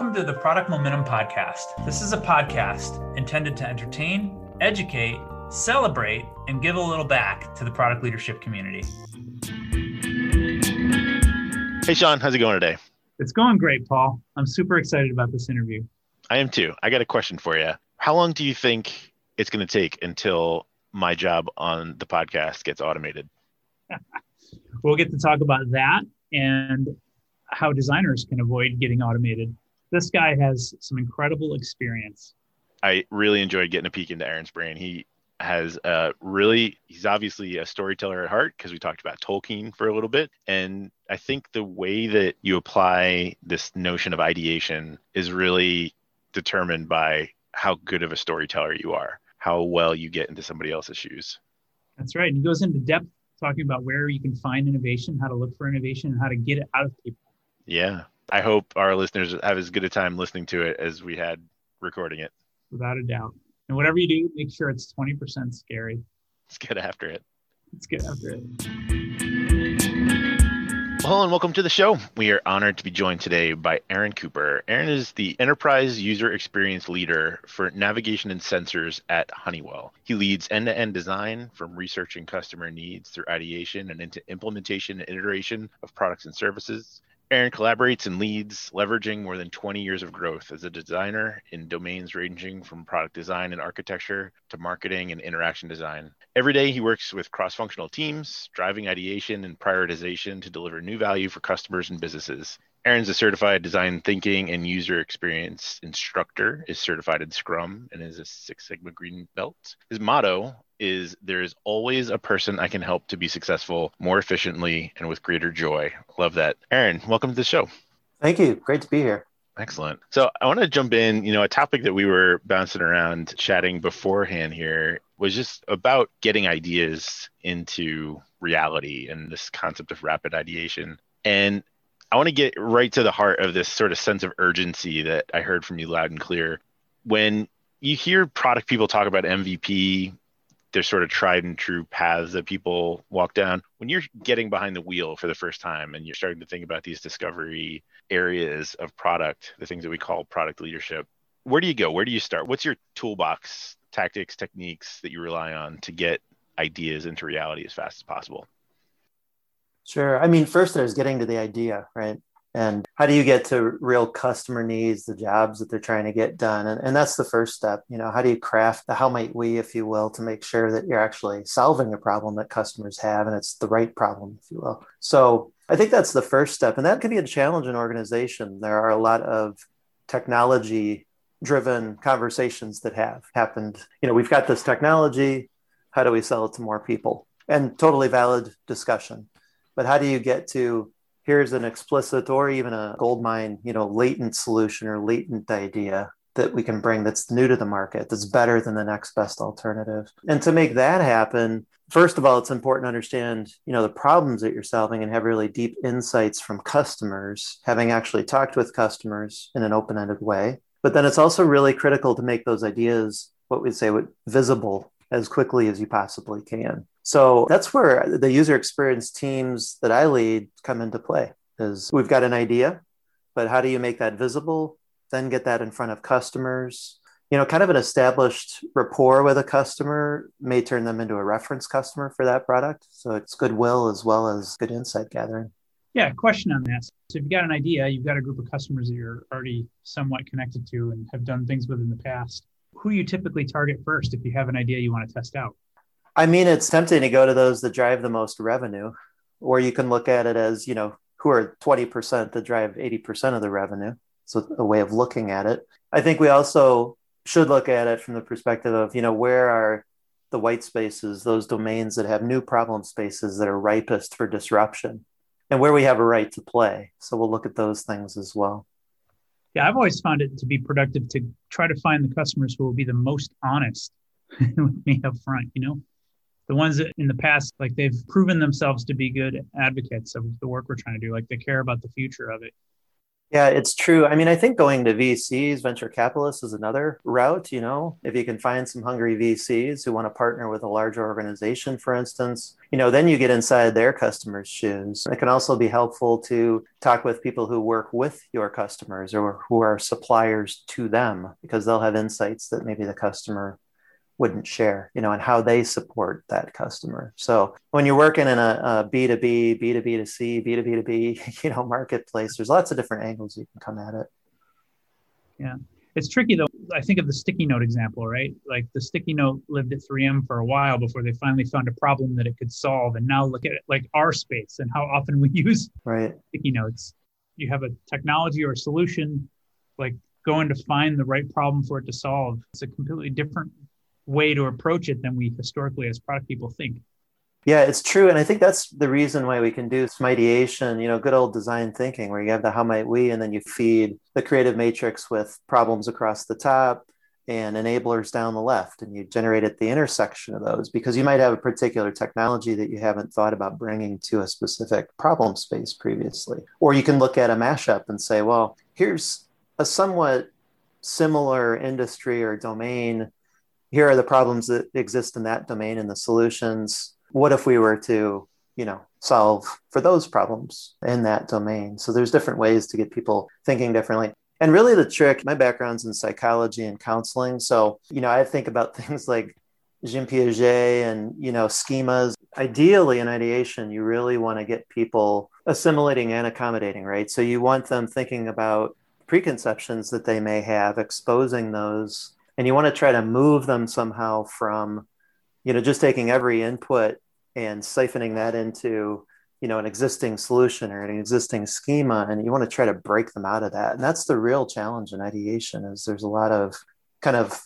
Hello, and welcome to the Product Momentum Podcast. This is a podcast intended to entertain, educate, celebrate, and give a little back to the product leadership community. Hey, Sean, how's it going today? It's going great, Paul. I'm super excited about this interview. I am too. I got a question for you. How long do you think it's going to take until my job on the podcast gets automated? we'll get to talk about that and how designers can avoid getting automated. This guy has some incredible experience. I really enjoyed getting a peek into Aaron's brain. He has a really he's obviously a storyteller at heart because we talked about Tolkien for a little bit and I think the way that you apply this notion of ideation is really determined by how good of a storyteller you are, how well you get into somebody else's shoes. That's right. He goes into depth talking about where you can find innovation, how to look for innovation, and how to get it out of people. Yeah. I hope our listeners have as good a time listening to it as we had recording it. Without a doubt. And whatever you do, make sure it's 20% scary. Let's get after it. Let's get after it. Hello and welcome to the show. We are honored to be joined today by Aaron Cooper. Aaron is the enterprise user experience leader for navigation and sensors at Honeywell. He leads end to end design from researching customer needs through ideation and into implementation and iteration of products and services. Aaron collaborates and leads, leveraging more than 20 years of growth as a designer in domains ranging from product design and architecture to marketing and interaction design. Every day, he works with cross functional teams, driving ideation and prioritization to deliver new value for customers and businesses. Aaron's a certified design thinking and user experience instructor, is certified in Scrum, and is a Six Sigma Green Belt. His motto is there is always a person I can help to be successful more efficiently and with greater joy. Love that. Aaron, welcome to the show. Thank you. Great to be here. Excellent. So I want to jump in. You know, a topic that we were bouncing around chatting beforehand here was just about getting ideas into reality and this concept of rapid ideation. And I want to get right to the heart of this sort of sense of urgency that I heard from you loud and clear. When you hear product people talk about MVP, there's sort of tried and true paths that people walk down. When you're getting behind the wheel for the first time and you're starting to think about these discovery areas of product, the things that we call product leadership, where do you go? Where do you start? What's your toolbox, tactics, techniques that you rely on to get ideas into reality as fast as possible? Sure. I mean, first there's getting to the idea, right? And how do you get to real customer needs, the jobs that they're trying to get done? And, and that's the first step. You know, how do you craft the how might we, if you will, to make sure that you're actually solving a problem that customers have and it's the right problem, if you will. So I think that's the first step. And that can be a challenge in organization. There are a lot of technology driven conversations that have happened. You know, we've got this technology. How do we sell it to more people? And totally valid discussion but how do you get to here's an explicit or even a gold mine you know latent solution or latent idea that we can bring that's new to the market that's better than the next best alternative. And to make that happen first of all it's important to understand you know the problems that you're solving and have really deep insights from customers having actually talked with customers in an open-ended way. But then it's also really critical to make those ideas what we'd say visible as quickly as you possibly can so that's where the user experience teams that I lead come into play is we've got an idea, but how do you make that visible? Then get that in front of customers. You know, kind of an established rapport with a customer may turn them into a reference customer for that product. So it's goodwill as well as good insight gathering. Yeah, question on that. So if you've got an idea, you've got a group of customers that you're already somewhat connected to and have done things with in the past. Who do you typically target first if you have an idea you want to test out? I mean, it's tempting to go to those that drive the most revenue, or you can look at it as, you know, who are 20% that drive 80% of the revenue. So a way of looking at it. I think we also should look at it from the perspective of, you know, where are the white spaces, those domains that have new problem spaces that are ripest for disruption and where we have a right to play. So we'll look at those things as well. Yeah, I've always found it to be productive to try to find the customers who will be the most honest with me up front, you know? The ones that in the past, like they've proven themselves to be good advocates of the work we're trying to do, like they care about the future of it. Yeah, it's true. I mean, I think going to VCs, venture capitalists, is another route. You know, if you can find some hungry VCs who want to partner with a larger organization, for instance, you know, then you get inside their customers' shoes. It can also be helpful to talk with people who work with your customers or who are suppliers to them because they'll have insights that maybe the customer wouldn't share, you know, and how they support that customer. So when you're working in a a B2B, B2B2C, B2B2B, you know, marketplace, there's lots of different angles you can come at it. Yeah. It's tricky though. I think of the sticky note example, right? Like the sticky note lived at 3M for a while before they finally found a problem that it could solve. And now look at it like our space and how often we use right. sticky notes. You have a technology or a solution, like going to find the right problem for it to solve. It's a completely different way to approach it than we historically as product people think. Yeah, it's true. And I think that's the reason why we can do some ideation, you know, good old design thinking where you have the how might we, and then you feed the creative matrix with problems across the top and enablers down the left. And you generate at the intersection of those because you might have a particular technology that you haven't thought about bringing to a specific problem space previously. Or you can look at a mashup and say, well, here's a somewhat similar industry or domain here are the problems that exist in that domain and the solutions. What if we were to you know solve for those problems in that domain? So there's different ways to get people thinking differently. And really the trick my background's in psychology and counseling. So you know i think about things like jean piaget and you know schemas. Ideally in ideation you really want to get people assimilating and accommodating right? So you want them thinking about preconceptions that they may have exposing those and you want to try to move them somehow from you know just taking every input and siphoning that into you know an existing solution or an existing schema and you want to try to break them out of that. And that's the real challenge in ideation is there's a lot of kind of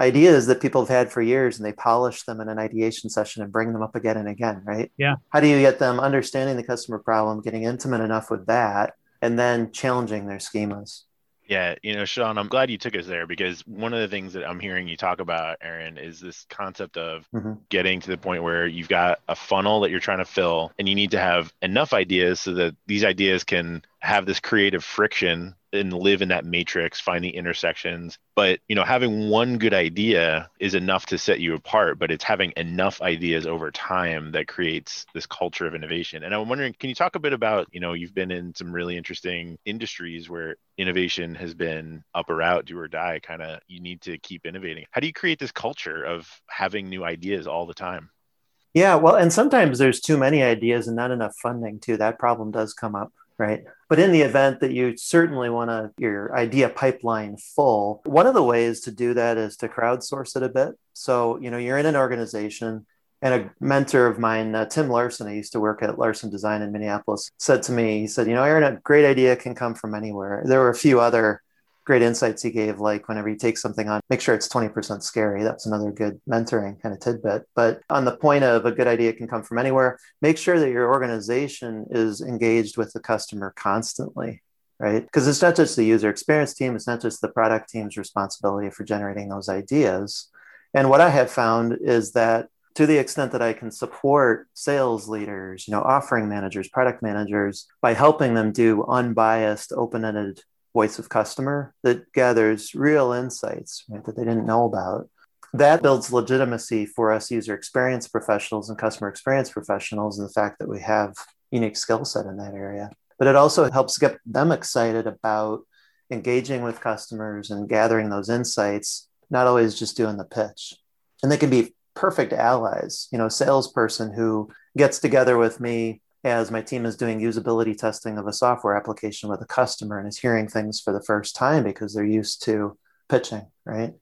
ideas that people have had for years and they polish them in an ideation session and bring them up again and again right? Yeah. How do you get them understanding the customer problem getting intimate enough with that and then challenging their schemas yeah, you know, Sean, I'm glad you took us there because one of the things that I'm hearing you talk about, Aaron, is this concept of mm-hmm. getting to the point where you've got a funnel that you're trying to fill and you need to have enough ideas so that these ideas can have this creative friction and live in that matrix, find the intersections. But you know, having one good idea is enough to set you apart, but it's having enough ideas over time that creates this culture of innovation. And I'm wondering, can you talk a bit about, you know, you've been in some really interesting industries where innovation has been up or out, do or die, kind of you need to keep innovating. How do you create this culture of having new ideas all the time? Yeah, well, and sometimes there's too many ideas and not enough funding too. That problem does come up right? But in the event that you certainly want to your idea pipeline full, one of the ways to do that is to crowdsource it a bit. So, you know, you're in an organization and a mentor of mine, uh, Tim Larson, I used to work at Larson Design in Minneapolis, said to me, he said, you know, Aaron, a great idea can come from anywhere. There were a few other great insights he gave like whenever you take something on make sure it's 20% scary. That's another good mentoring kind of tidbit. But on the point of a good idea can come from anywhere make sure that your organization is engaged with the customer constantly right? Because it's not just the user experience team it's not just the product team's responsibility for generating those ideas. And what i have found is that to the extent that I can support sales leaders, you know, offering managers, product managers by helping them do unbiased, open-ended voice of customer that gathers real insights right, that they didn't know about. That builds legitimacy for us user experience professionals and customer experience professionals, and the fact that we have unique skill set in that area. But it also helps get them excited about engaging with customers and gathering those insights, not always just doing the pitch. And they can be perfect allies. You know, salesperson who gets together with me as my team is doing usability testing of a software application with a customer and is hearing things for the first time because they're used to pitching, right?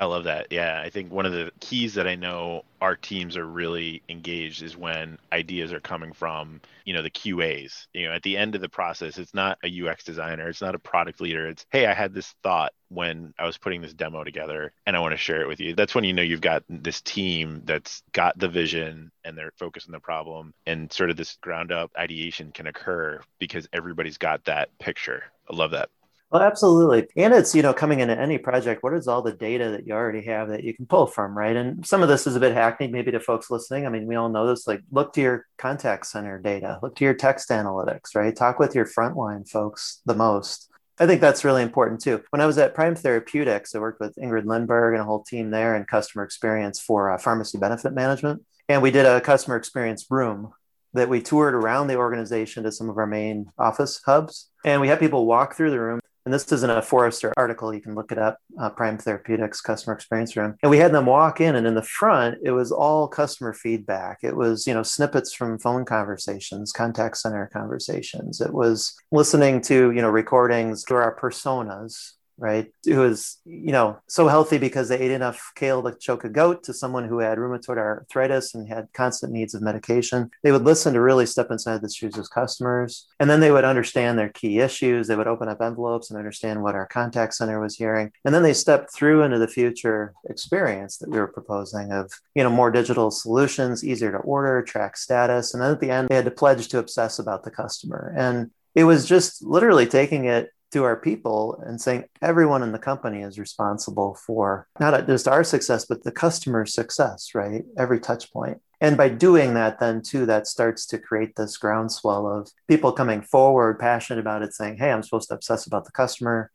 I love that. Yeah, I think one of the keys that I know our teams are really engaged is when ideas are coming from, you know, the QAs. You know, at the end of the process, it's not a UX designer, it's not a product leader. It's, hey, I had this thought when I was putting this demo together and I want to share it with you. That's when you know you've got this team that's got the vision and they're focused on the problem and sort of this ground up ideation can occur because everybody's got that picture. I love that. Well, absolutely. And it's, you know, coming into any project, what is all the data that you already have that you can pull from, right? And some of this is a bit hackneyed, maybe to folks listening. I mean, we all know this, like look to your contact center data, look to your text analytics, right? Talk with your frontline folks the most. I think that's really important too. When I was at Prime Therapeutics, I worked with Ingrid Lindberg and a whole team there in customer experience for uh, pharmacy benefit management. And we did a customer experience room that we toured around the organization to some of our main office hubs. And we had people walk through the room and this isn't a Forrester article. You can look it up, uh, Prime Therapeutics Customer Experience Room. And we had them walk in, and in the front, it was all customer feedback. It was, you know, snippets from phone conversations, contact center conversations. It was listening to, you know, recordings through our personas right? Who was, you know, so healthy because they ate enough kale to choke a goat to someone who had rheumatoid arthritis and had constant needs of medication. They would listen to really step inside the shoes of customers. And then they would understand their key issues. They would open up envelopes and understand what our contact center was hearing. And then they stepped through into the future experience that we were proposing of, you know, more digital solutions, easier to order, track status. And then at the end, they had to pledge to obsess about the customer. And it was just literally taking it to our people and saying everyone in the company is responsible for not just our success but the customer's success right? Every touch point. And by doing that then too that starts to create this groundswell of people coming forward passionate about it saying hey i'm supposed to obsess about the customer.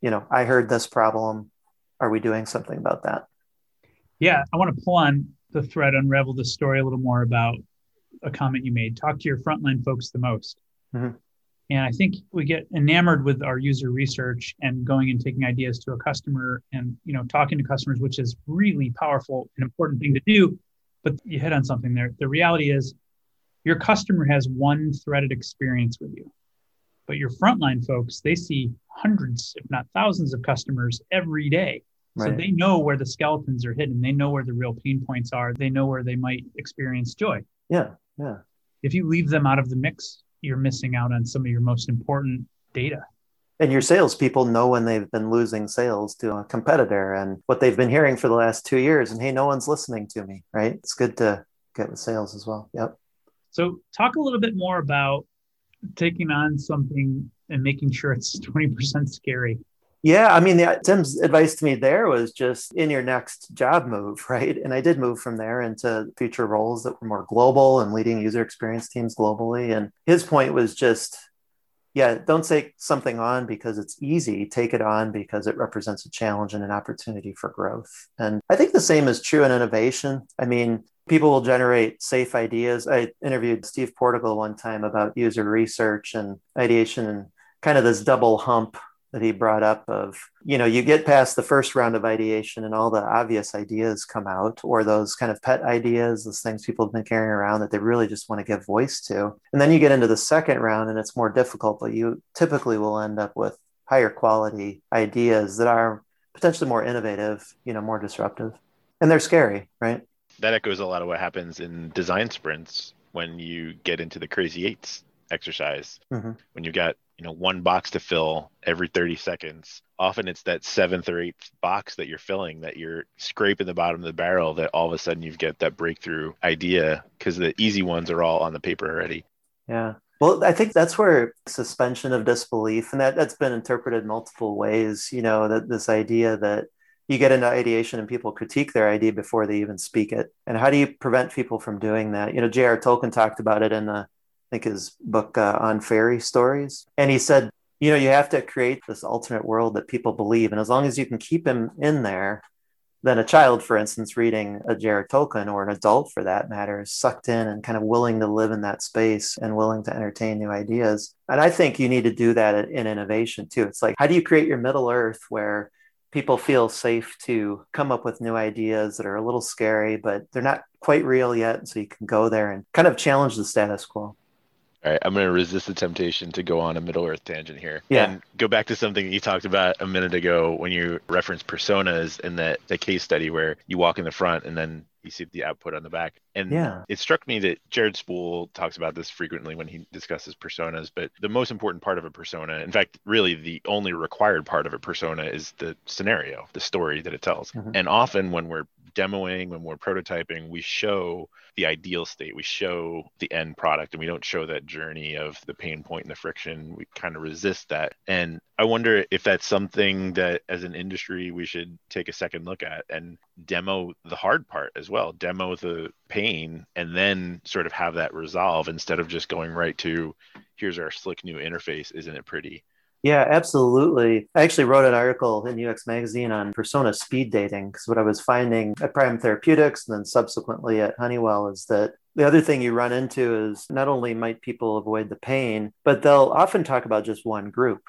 You know i heard this problem. Are we doing something about that? Yeah i want to pull on the thread unravel the story a little more about a comment you made. Talk to your frontline folks the most. Mm-hmm. And I think we get enamored with our user research and going and taking ideas to a customer and you know talking to customers, which is really powerful and important thing to do. But you hit on something there. The reality is your customer has one threaded experience with you. But your frontline folks, they see hundreds, if not thousands, of customers every day. Right. So they know where the skeletons are hidden. They know where the real pain points are. They know where they might experience joy. Yeah. Yeah. If you leave them out of the mix, you're missing out on some of your most important data. And your salespeople know when they've been losing sales to a competitor and what they've been hearing for the last two years. And hey, no one's listening to me, right? It's good to get with sales as well. Yep. So, talk a little bit more about taking on something and making sure it's 20% scary. Yeah, I mean, the, Tim's advice to me there was just in your next job move, right? And I did move from there into future roles that were more global and leading user experience teams globally. And his point was just, yeah, don't take something on because it's easy. Take it on because it represents a challenge and an opportunity for growth. And I think the same is true in innovation. I mean, people will generate safe ideas. I interviewed Steve Portigal one time about user research and ideation and kind of this double hump that he brought up of you know you get past the first round of ideation and all the obvious ideas come out or those kind of pet ideas those things people have been carrying around that they really just want to give voice to. And then you get into the second round and it's more difficult but you typically will end up with higher quality ideas that are potentially more innovative you know more disruptive. And they're scary right? That echoes a lot of what happens in design sprints when you get into the crazy eights exercise. Mm-hmm. when you've got you know one box to fill every 30 seconds. Often it's that seventh or eighth box that you're filling that you're scraping the bottom of the barrel that all of a sudden you've got that breakthrough idea because the easy ones are all on the paper already. Yeah. Well i think that's where suspension of disbelief and that that's been interpreted multiple ways you know that this idea that you get into ideation and people critique their idea before they even speak it. And how do you prevent people from doing that? You know j.r tolkien talked about it in the I think his book uh, on fairy stories. And he said, you know, you have to create this alternate world that people believe. And as long as you can keep him in there, then a child, for instance, reading a J.R. Tolkien or an adult for that matter, is sucked in and kind of willing to live in that space and willing to entertain new ideas. And I think you need to do that in innovation too. It's like, how do you create your Middle Earth where people feel safe to come up with new ideas that are a little scary, but they're not quite real yet. So you can go there and kind of challenge the status quo. All right, I'm going to resist the temptation to go on a Middle Earth tangent here. Yeah. And go back to something you talked about a minute ago when you referenced personas in that the case study where you walk in the front and then you see the output on the back. And yeah. it struck me that Jared Spool talks about this frequently when he discusses personas, but the most important part of a persona, in fact, really the only required part of a persona is the scenario, the story that it tells. Mm-hmm. And often when we're demoing, when we're prototyping, we show the ideal state, we show the end product, and we don't show that journey of the pain point and the friction. We kind of resist that. And I wonder if that's something that as an industry we should take a second look at and demo the hard part as well, demo the pain, and then sort of have that resolve instead of just going right to here's our slick new interface. Isn't it pretty? Yeah, absolutely. I actually wrote an article in UX Magazine on persona speed dating because what I was finding at Prime Therapeutics and then subsequently at Honeywell is that the other thing you run into is not only might people avoid the pain, but they'll often talk about just one group.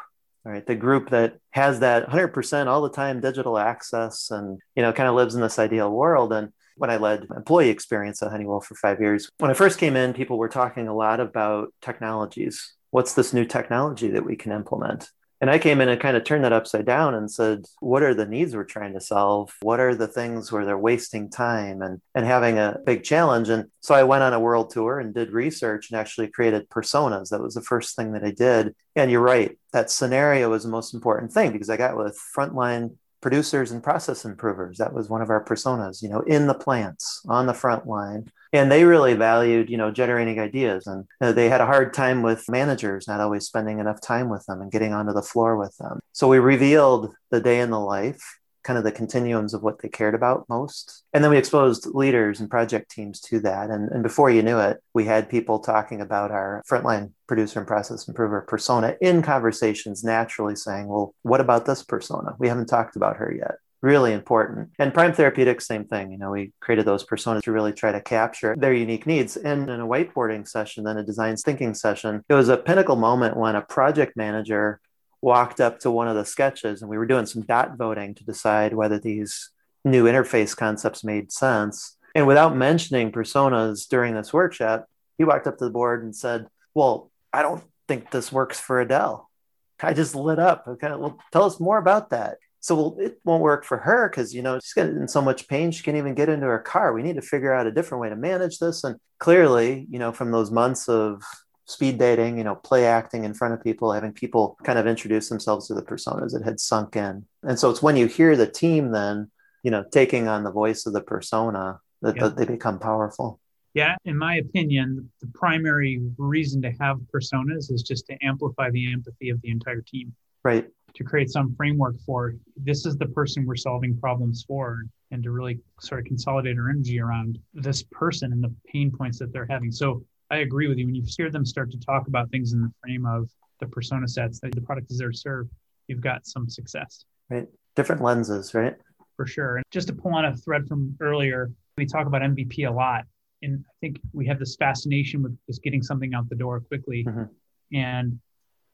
Right, the group that has that 100% all the time digital access and you know kind of lives in this ideal world and when I led employee experience at Honeywell for five years. When I first came in, people were talking a lot about technologies what's this new technology that we can implement? And I came in and kind of turned that upside down and said, what are the needs we're trying to solve? What are the things where they're wasting time and, and having a big challenge? And so I went on a world tour and did research and actually created personas. That was the first thing that I did. And you're right, that scenario was the most important thing because I got with frontline producers and process improvers. That was one of our personas, you know, in the plants, on the front line. And they really valued, you know, generating ideas. And uh, they had a hard time with managers not always spending enough time with them and getting onto the floor with them. So we revealed the day in the life kind of the continuums of what they cared about most. And then we exposed leaders and project teams to that. And, and before you knew it, we had people talking about our frontline producer and process improver persona in conversations, naturally saying, well, what about this persona? We haven't talked about her yet really important. And Prime Therapeutics, same thing. You know, we created those personas to really try to capture their unique needs. And in a whiteboarding session, then a design thinking session, it was a pinnacle moment when a project manager walked up to one of the sketches and we were doing some dot voting to decide whether these new interface concepts made sense. And without mentioning personas during this workshop, he walked up to the board and said, Well, I don't think this works for Adele. I just lit up. Okay, well, tell us more about that. So well, it won't work for her because you know she's getting in so much pain she can't even get into her car. We need to figure out a different way to manage this. And clearly, you know, from those months of speed dating, you know, play acting in front of people, having people kind of introduce themselves to the personas that had sunk in. And so it's when you hear the team then, you know, taking on the voice of the persona that, yeah. that they become powerful. Yeah, in my opinion, the primary reason to have personas is just to amplify the empathy of the entire team. Right. To create some framework for this is the person we're solving problems for and to really sort of consolidate our energy around this person and the pain points that they're having. So I agree with you. When you hear them start to talk about things in the frame of the persona sets, that the product is there to serve, you've got some success. Right. Different lenses, right? For sure. And just to pull on a thread from earlier, we talk about MVP a lot. And I think we have this fascination with just getting something out the door quickly. Mm-hmm. And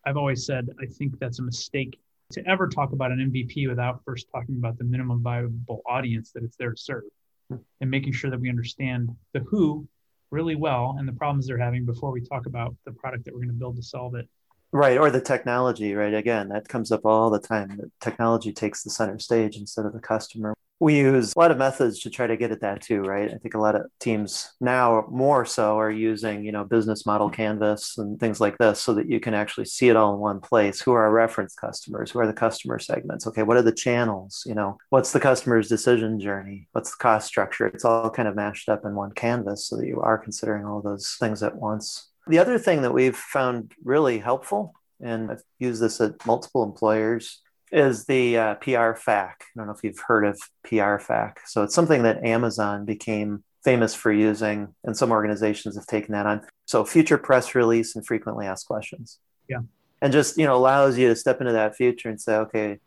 I've always said, I think that's a mistake to ever talk about an MVP without first talking about the minimum viable audience that it's there to serve and making sure that we understand the who really well and the problems they're having before we talk about the product that we're going to build to solve it. Right, or the technology, right? Again, that comes up all the time. The technology takes the center stage instead of the customer we use a lot of methods to try to get at that too right? I think a lot of teams now more so are using you know business model canvas and things like this so that you can actually see it all in one place. Who are our reference customers? Who are the customer segments? Okay what are the channels? You know what's the customer's decision journey? What's the cost structure? It's all kind of mashed up in one canvas so that you are considering all those things at once. The other thing that we've found really helpful and i've used this at multiple employers is the uh, PR FAQ. I don't know if you've heard of PR FAQ. So it's something that Amazon became famous for using, and some organizations have taken that on. So future press release and frequently asked questions. Yeah. And just, you know, allows you to step into that future and say, okay,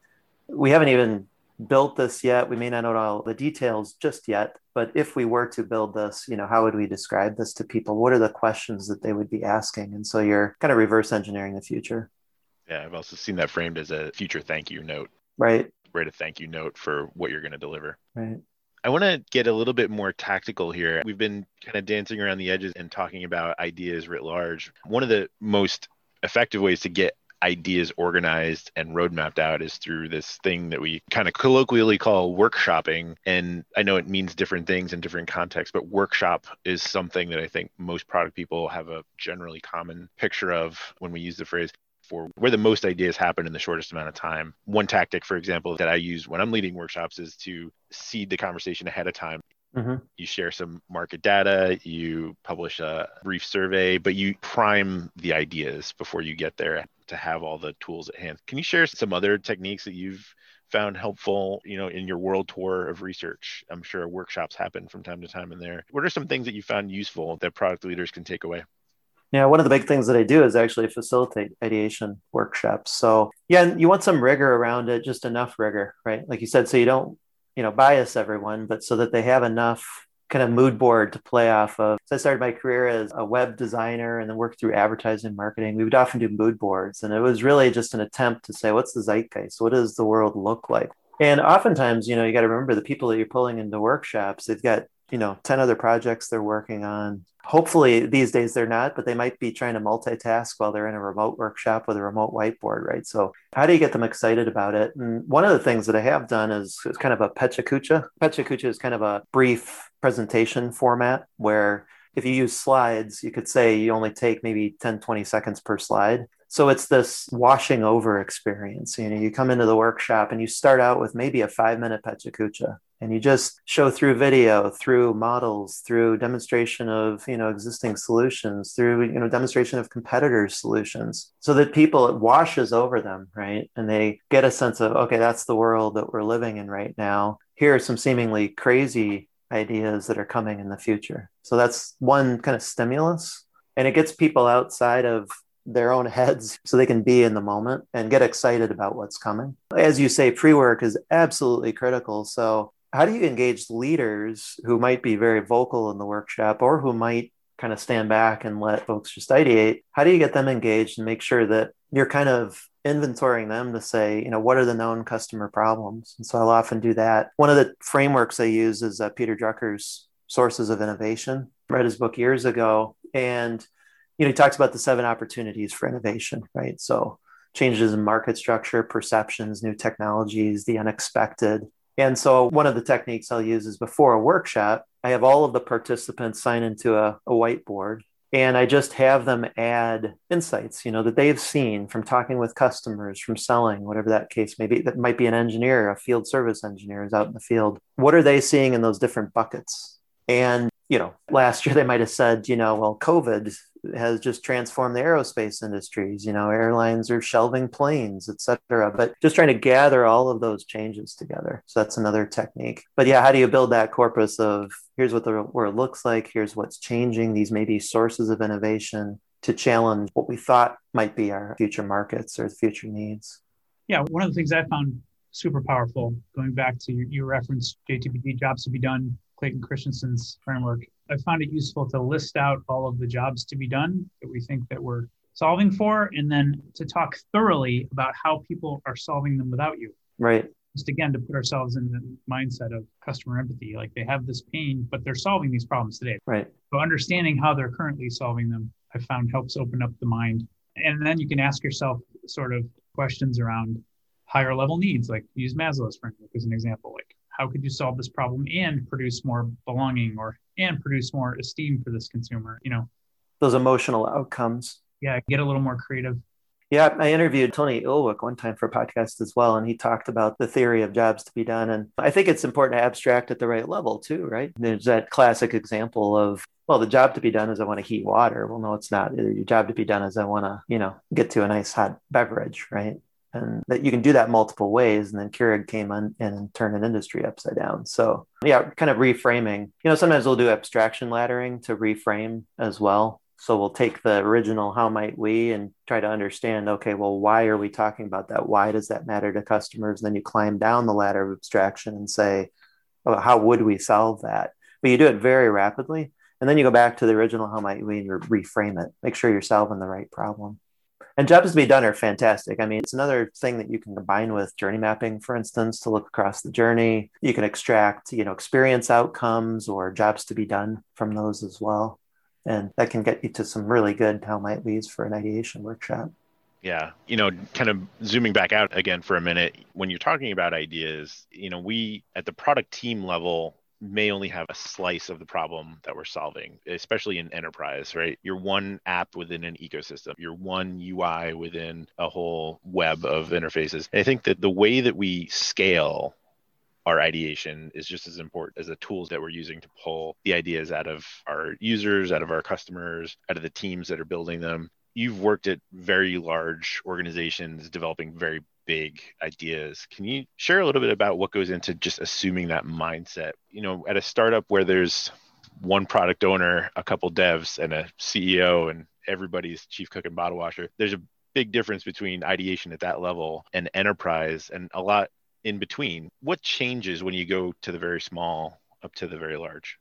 we haven't even built this yet. We may not know all the details just yet, but if we were to build this, you know, how would we describe this to people? What are the questions that they would be asking? And so you're kind of reverse engineering the future. Yeah, I've also seen that framed as a future thank you note. Right. Write a thank you note for what you're going to deliver. Right. I want to get a little bit more tactical here. We've been kind of dancing around the edges and talking about ideas writ large. One of the most effective ways to get ideas organized and roadmapped out is through this thing that we kind of colloquially call workshopping. And I know it means different things in different contexts, but workshop is something that I think most product people have a generally common picture of when we use the phrase for where the most ideas happen in the shortest amount of time. One tactic, for example, that I use when I'm leading workshops is to seed the conversation ahead of time. Mm-hmm. You share some market data, you publish a brief survey, but you prime the ideas before you get there to have all the tools at hand. Can you share some other techniques that you've found helpful, you know, in your world tour of research? I'm sure workshops happen from time to time in there. What are some things that you found useful that product leaders can take away? Yeah, one of the big things that I do is actually facilitate ideation workshops. So, yeah, and you want some rigor around it, just enough rigor, right? Like you said, so you don't, you know, bias everyone, but so that they have enough kind of mood board to play off of. So I started my career as a web designer and then worked through advertising marketing. We would often do mood boards, and it was really just an attempt to say, what's the zeitgeist? What does the world look like? And oftentimes, you know, you got to remember the people that you're pulling into workshops, they've got, you know, 10 other projects they're working on. Hopefully these days they're not, but they might be trying to multitask while they're in a remote workshop with a remote whiteboard, right? So how do you get them excited about it? And one of the things that I have done is, is kind of a PechaKucha. PechaKucha is kind of a brief presentation format where if you use slides, you could say you only take maybe 10, 20 seconds per slide. So it's this washing over experience. You know, you come into the workshop and you start out with maybe a five minute PechaKucha and you just show through video, through models, through demonstration of, you know, existing solutions, through, you know, demonstration of competitors' solutions so that people, it washes over them, right? And they get a sense of, okay, that's the world that we're living in right now. Here are some seemingly crazy ideas that are coming in the future. So that's one kind of stimulus. And it gets people outside of their own heads so they can be in the moment and get excited about what's coming. As you say, pre work is absolutely critical. So, how do you engage leaders who might be very vocal in the workshop or who might kind of stand back and let folks just ideate? How do you get them engaged and make sure that you're kind of inventorying them to say, you know, what are the known customer problems? And so I'll often do that. One of the frameworks I use is uh, Peter Drucker's Sources of Innovation. I read his book years ago, and you know, he talks about the seven opportunities for innovation, right? So changes in market structure, perceptions, new technologies, the unexpected. And so one of the techniques I'll use is before a workshop, I have all of the participants sign into a, a whiteboard and I just have them add insights, you know, that they've seen from talking with customers, from selling, whatever that case may be. That might be an engineer, a field service engineer is out in the field. What are they seeing in those different buckets? And you know, last year they might have said, you know, well, COVID has just transformed the aerospace industries. You know, airlines are shelving planes, et cetera. But just trying to gather all of those changes together. So that's another technique. But yeah, how do you build that corpus of here's what the world looks like, here's what's changing, these may be sources of innovation to challenge what we thought might be our future markets or future needs. Yeah, one of the things I found super powerful, going back to your, reference JTBD jobs to be done, Clayton Christensen's framework, I found it useful to list out all of the jobs to be done that we think that we're solving for, and then to talk thoroughly about how people are solving them without you. Right. Just again to put ourselves in the mindset of customer empathy. Like they have this pain, but they're solving these problems today. Right. So understanding how they're currently solving them, I found helps open up the mind. And then you can ask yourself sort of questions around higher level needs, like use Maslow's framework as an example. Like how could you solve this problem and produce more belonging or and produce more esteem for this consumer you know? Those emotional outcomes. Yeah get a little more creative. Yeah i interviewed tony ulwick one time for a podcast as well and he talked about the theory of jobs to be done and i think it's important to abstract at the right level too right? There's that classic example of well the job to be done is i want to heat water. Well no it's not. Your job to be done is i want to you know get to a nice hot beverage right and that you can do that multiple ways. And then Keurig came and turned an industry upside down. So yeah, kind of reframing. You know, sometimes we'll do abstraction laddering to reframe as well. So we'll take the original how might we and try to understand, okay, well, why are we talking about that? Why does that matter to customers? And then you climb down the ladder of abstraction and say, oh, how would we solve that? But you do it very rapidly. And then you go back to the original how might we and reframe it. Make sure you're solving the right problem. And jobs to be done are fantastic. I mean, it's another thing that you can combine with journey mapping, for instance, to look across the journey. You can extract, you know, experience outcomes or jobs to be done from those as well. And that can get you to some really good how might we's for an ideation workshop. Yeah. You know, kind of zooming back out again for a minute, when you're talking about ideas, you know, we at the product team level may only have a slice of the problem that we're solving, especially in enterprise, right? You're one app within an ecosystem, you're one UI within a whole web of interfaces. And I think that the way that we scale our ideation is just as important as the tools that we're using to pull the ideas out of our users, out of our customers, out of the teams that are building them. You've worked at very large organizations developing very big ideas. Can you share a little bit about what goes into just assuming that mindset? You know, at a startup where there's one product owner, a couple devs, and a CEO, and everybody's chief cook and bottle washer, there's a big difference between ideation at that level and enterprise, and a lot in between. What changes when you go to the very small up to the very large?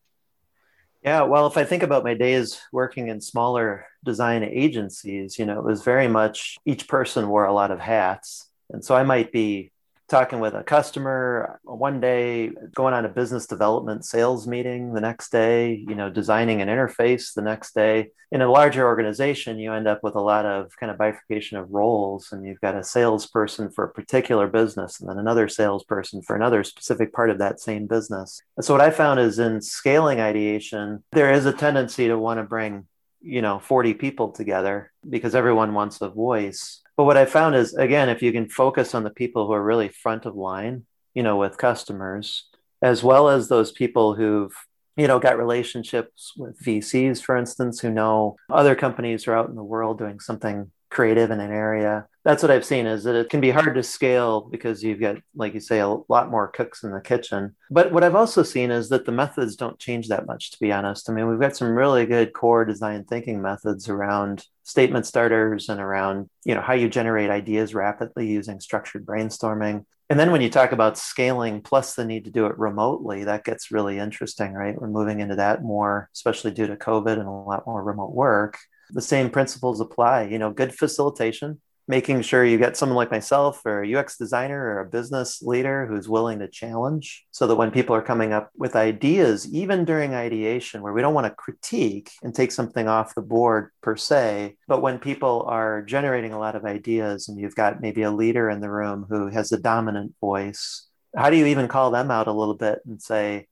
Yeah, well, if I think about my days working in smaller design agencies, you know, it was very much each person wore a lot of hats. And so I might be talking with a customer one day, going on a business development sales meeting the next day, you know, designing an interface the next day. In a larger organization, you end up with a lot of kind of bifurcation of roles, and you've got a salesperson for a particular business, and then another salesperson for another specific part of that same business. And so, what I found is in scaling ideation, there is a tendency to want to bring you know 40 people together because everyone wants a voice but what I found is, again, if you can focus on the people who are really front of line, you know, with customers, as well as those people who've, you know, got relationships with VCs, for instance, who know other companies are out in the world doing something creative in an area. That's what I've seen is that it can be hard to scale because you've got, like you say, a lot more cooks in the kitchen. But what I've also seen is that the methods don't change that much, to be honest. I mean, we've got some really good core design thinking methods around statement starters and around, you know, how you generate ideas rapidly using structured brainstorming. And then when you talk about scaling plus the need to do it remotely, that gets really interesting, right? We're moving into that more, especially due to COVID and a lot more remote work the same principles apply. You know, good facilitation, making sure you get someone like myself or a UX designer or a business leader who's willing to challenge so that when people are coming up with ideas, even during ideation, where we don't want to critique and take something off the board per se, but when people are generating a lot of ideas and you've got maybe a leader in the room who has a dominant voice, how do you even call them out a little bit and say,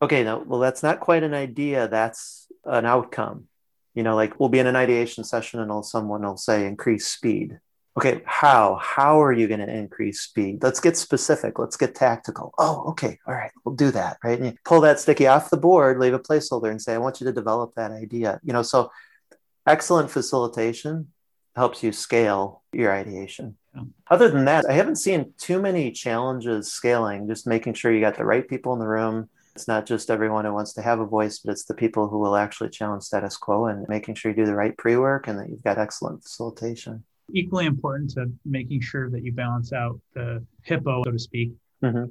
okay, no, well, that's not quite an idea, that's an outcome you know like we'll be in an ideation session and someone will say increase speed. Okay how? How are you going to increase speed? Let's get specific. Let's get tactical. Oh okay all right we'll do that right? And you pull that sticky off the board leave a placeholder and say i want you to develop that idea. You know so excellent facilitation helps you scale your ideation. Yeah. other than that i haven't seen too many challenges scaling just making sure you got the right people in the room it's not just everyone who wants to have a voice, but it's the people who will actually challenge status quo and making sure you do the right pre work and that you've got excellent facilitation. Equally important to making sure that you balance out the hippo, so to speak, mm-hmm.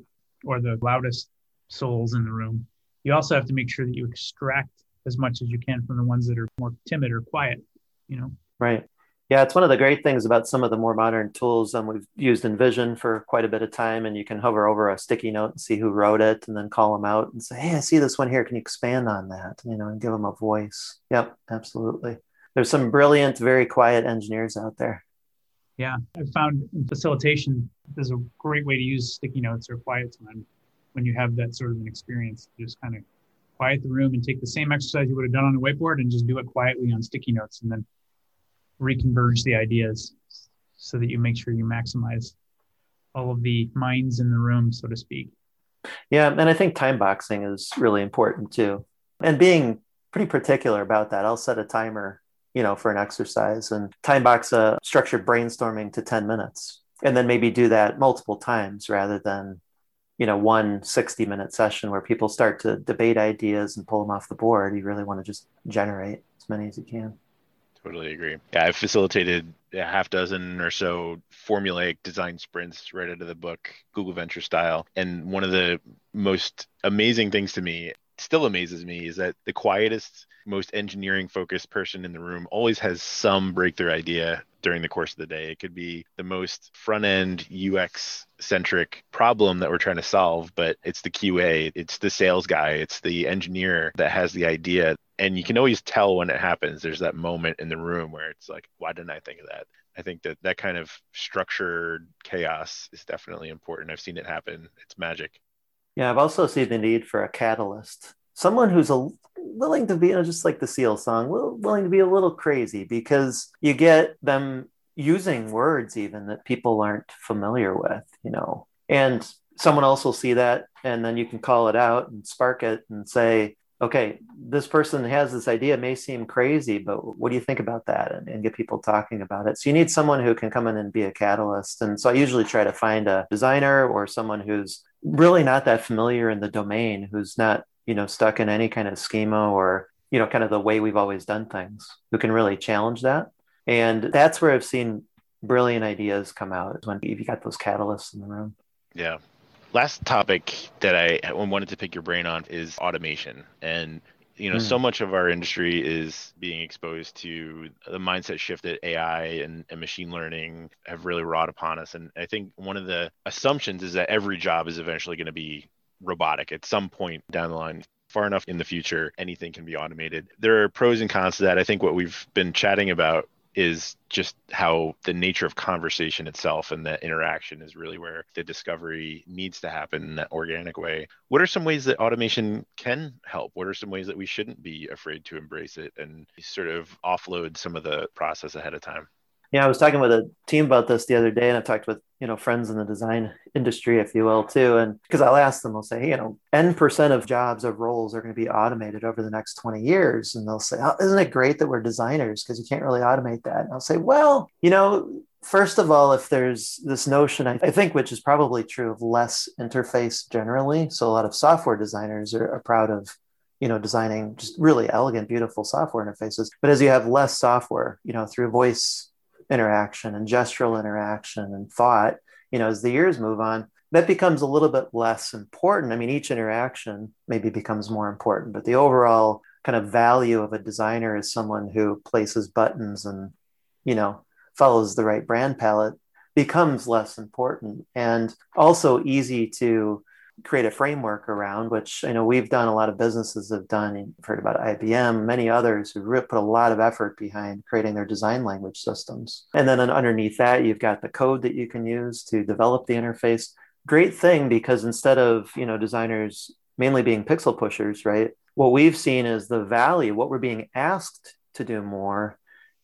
or the loudest souls in the room. You also have to make sure that you extract as much as you can from the ones that are more timid or quiet, you know? Right. Yeah, it's one of the great things about some of the more modern tools. Um, we've used InVision for quite a bit of time, and you can hover over a sticky note and see who wrote it, and then call them out and say, "Hey, I see this one here. Can you expand on that?" You know, and give them a voice. Yep, absolutely. There's some brilliant, very quiet engineers out there. Yeah, I found facilitation is a great way to use sticky notes or quiet time when you have that sort of an experience. Just kind of quiet the room and take the same exercise you would have done on a whiteboard and just do it quietly on sticky notes, and then reconverge the ideas so that you make sure you maximize all of the minds in the room, so to speak. Yeah, and I think time boxing is really important too. And being pretty particular about that. I'll set a timer, you know, for an exercise and time box a structured brainstorming to 10 minutes. And then maybe do that multiple times rather than, you know, one 60 minute session where people start to debate ideas and pull them off the board. You really want to just generate as many as you can. Totally agree. Yeah, I've facilitated a half dozen or so formulaic design sprints right out of the book, Google Venture style. And one of the most amazing things to me, still amazes me, is that the quietest, most engineering focused person in the room always has some breakthrough idea during the course of the day. It could be the most front end UX centric problem that we're trying to solve, but it's the QA, it's the sales guy, it's the engineer that has the idea and you can always tell when it happens. There's that moment in the room where it's like why didn't i think of that? I think that that kind of structured chaos is definitely important. I've seen it happen. It's magic. Yeah, I've also seen the need for a catalyst, someone who's a willing to be, you know, just like the Seal song, willing to be a little crazy because you get them using words even that people aren't familiar with, you know, and someone else will see that and then you can call it out and spark it and say, okay, this person has this idea, may seem crazy, but what do you think about that? And, and, get people talking about it. So you need someone who can come in and be a catalyst. And so I usually try to find a designer or someone who's really not that familiar in the domain, who's not, you know, stuck in any kind of schema or, you know, kind of the way we've always done things, who can really challenge that. And that's where I've seen brilliant ideas come out when you've got those catalysts in the room. Yeah, Last topic that I wanted to pick your brain on is automation. And you know, mm. so much of our industry is being exposed to the mindset shift that AI and, and, machine learning have really wrought upon us. And I think one of the assumptions is that every job is eventually going to be robotic at some point down the line. Far enough in the future, anything can be automated. There are pros and cons to that. I think what we've been chatting about is just how the nature of conversation itself and that interaction is really where the discovery needs to happen in that organic way. What are some ways that automation can help? What are some ways that we shouldn't be afraid to embrace it and sort of offload some of the process ahead of time? Yeah, I was talking with a team about this the other day, and I talked with you know friends in the design industry, if you will, too. And because I'll ask them, I'll say, hey, you know, n percent of jobs of roles are going to be automated over the next twenty years, and they'll say, oh, isn't it great that we're designers because you can't really automate that? And I'll say, well, you know, first of all, if there's this notion, I, think, which is probably true of less interface generally, so a lot of software designers are, are proud of you know designing just really elegant beautiful software interfaces but as you have less software you know through voice interaction and gestural interaction and thought, you know, as the years move on, that becomes a little bit less important. I mean, each interaction maybe becomes more important, but the overall kind of value of a designer is someone who places buttons and, you know, follows the right brand palette becomes less important and also easy to create a framework around, which I know we've done a lot of businesses have done. You've heard about IBM, many others who put a lot of effort behind creating their design language systems. And then underneath that, you've got the code that you can use to develop the interface. Great thing because instead of you know designers mainly being pixel pushers, right? What we've seen is the value, what we're being asked to do more,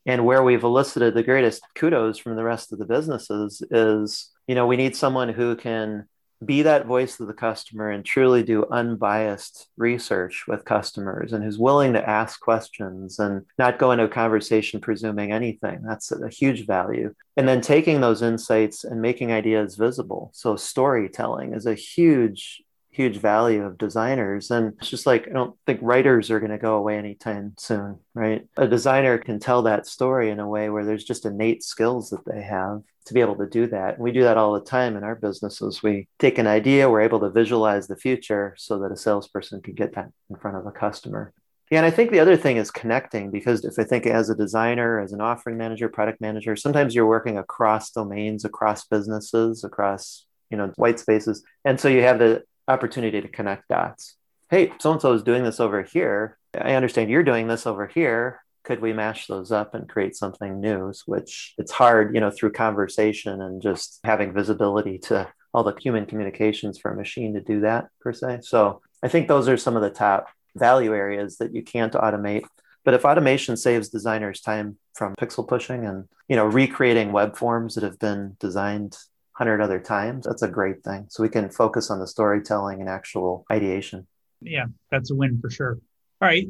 and where we've elicited the greatest kudos from the rest of the businesses is, you know, we need someone who can be that voice of the customer and truly do unbiased research with customers and who's willing to ask questions and not go into a conversation presuming anything. That's a huge value. And then taking those insights and making ideas visible. So, storytelling is a huge huge value of designers. And it's just like, I don't think writers are going to go away anytime soon, right? A designer can tell that story in a way where there's just innate skills that they have to be able to do that. And we do that all the time in our businesses. We take an idea, we're able to visualize the future so that a salesperson can get that in front of a customer. Yeah, and I think the other thing is connecting because if I think as a designer, as an offering manager, product manager, sometimes you're working across domains, across businesses, across you know white spaces, and so you have the opportunity to connect dots. Hey, so and so is doing this over here. I understand you're doing this over here. Could we mash those up and create something new? Which it's hard, you know, through conversation and just having visibility to all the human communications for a machine to do that per se. So I think those are some of the top value areas that you can't automate. But if automation saves designers time from pixel pushing and you know recreating web forms that have been designed hundred other times, that's a great thing. So we can focus on the storytelling and actual ideation. Yeah, that's a win for sure. All right.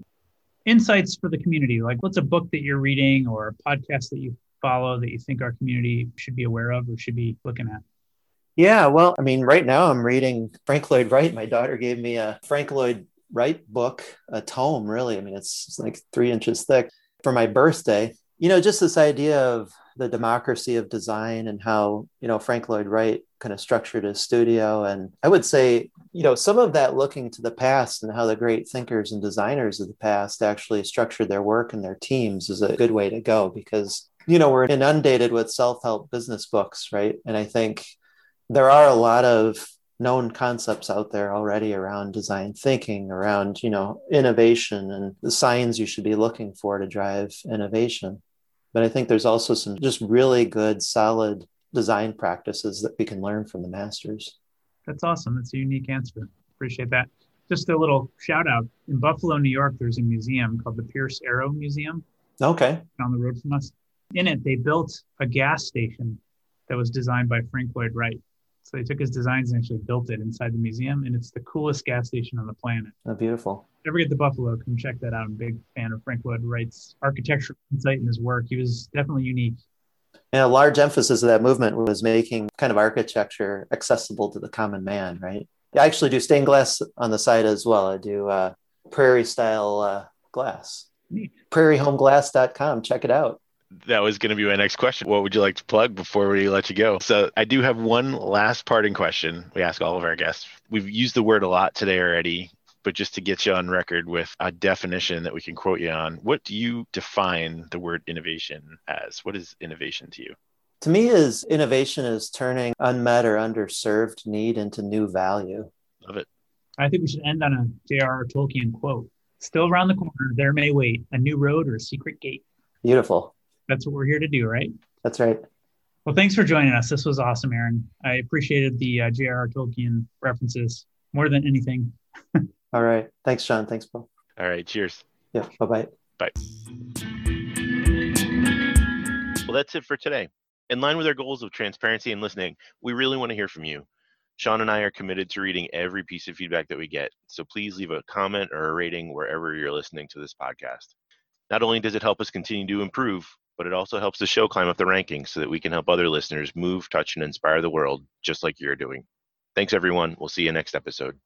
Insights for the community. Like what's a book that you're reading or a podcast that you follow that you think our community should be aware of or should be looking at? Yeah, well, I mean, right now I'm reading Frank Lloyd Wright. My daughter gave me a Frank Lloyd Wright book, a tome, really. I mean, it's, it's like three inches thick for my birthday. You know, just this idea of the democracy of design and how you know Frank Lloyd Wright kind of structured his studio. And I would say you know some of that looking to the past and how the great thinkers and designers of the past actually structured their work and their teams is a good way to go because you know we're inundated with self-help business books right? And I think there are a lot of known concepts out there already around design thinking around you know innovation and the signs you should be looking for to drive innovation but I think there's also some just really good, solid design practices that we can learn from the masters. That's awesome. That's a unique answer. Appreciate that. Just a little shout out in Buffalo, New York. There's a museum called the Pierce Arrow Museum. Okay. Down the road from us. In it, they built a gas station that was designed by Frank Lloyd Wright. So they took his designs and actually built it inside the museum, and it's the coolest gas station on the planet. Oh, beautiful. If ever get to Buffalo, come check that out. I'm a big fan of Frank Lloyd Wright's architectural insight in his work. He was definitely unique. And a large emphasis of that movement was making kind of architecture accessible to the common man, right? I actually do stained glass on the side as well. I do uh, prairie style uh, glass. Neat. prairiehomeglass.com. Check it out. That was going to be my next question. What would you like to plug before we let you go? So, I do have one last parting question we ask all of our guests. We've used the word a lot today already, but just to get you on record with a definition that we can quote you on, what do you define the word innovation as? What is innovation to you? To me, is innovation is turning unmet or underserved need into new value. Love it. I think we should end on a J.R.R. Tolkien quote. Still around the corner, there may wait a new road or a secret gate. Beautiful. That's what we're here to do, right? That's right. Well, thanks for joining us. This was awesome, Aaron. I appreciated the uh, J.R.R. Tolkien references more than anything. All right. Thanks, Sean. Thanks, Paul. All right. Cheers. Yeah. Bye bye. Bye. Well, that's it for today. In line with our goals of transparency and listening, we really want to hear from you. Sean and I are committed to reading every piece of feedback that we get, so please leave a comment or a rating wherever you're listening to this podcast. Not only does it help us continue to improve, but it also helps the show climb up the rankings so that we can help other listeners move, touch, and inspire the world just like you're doing. Thanks, everyone. We'll see you next episode.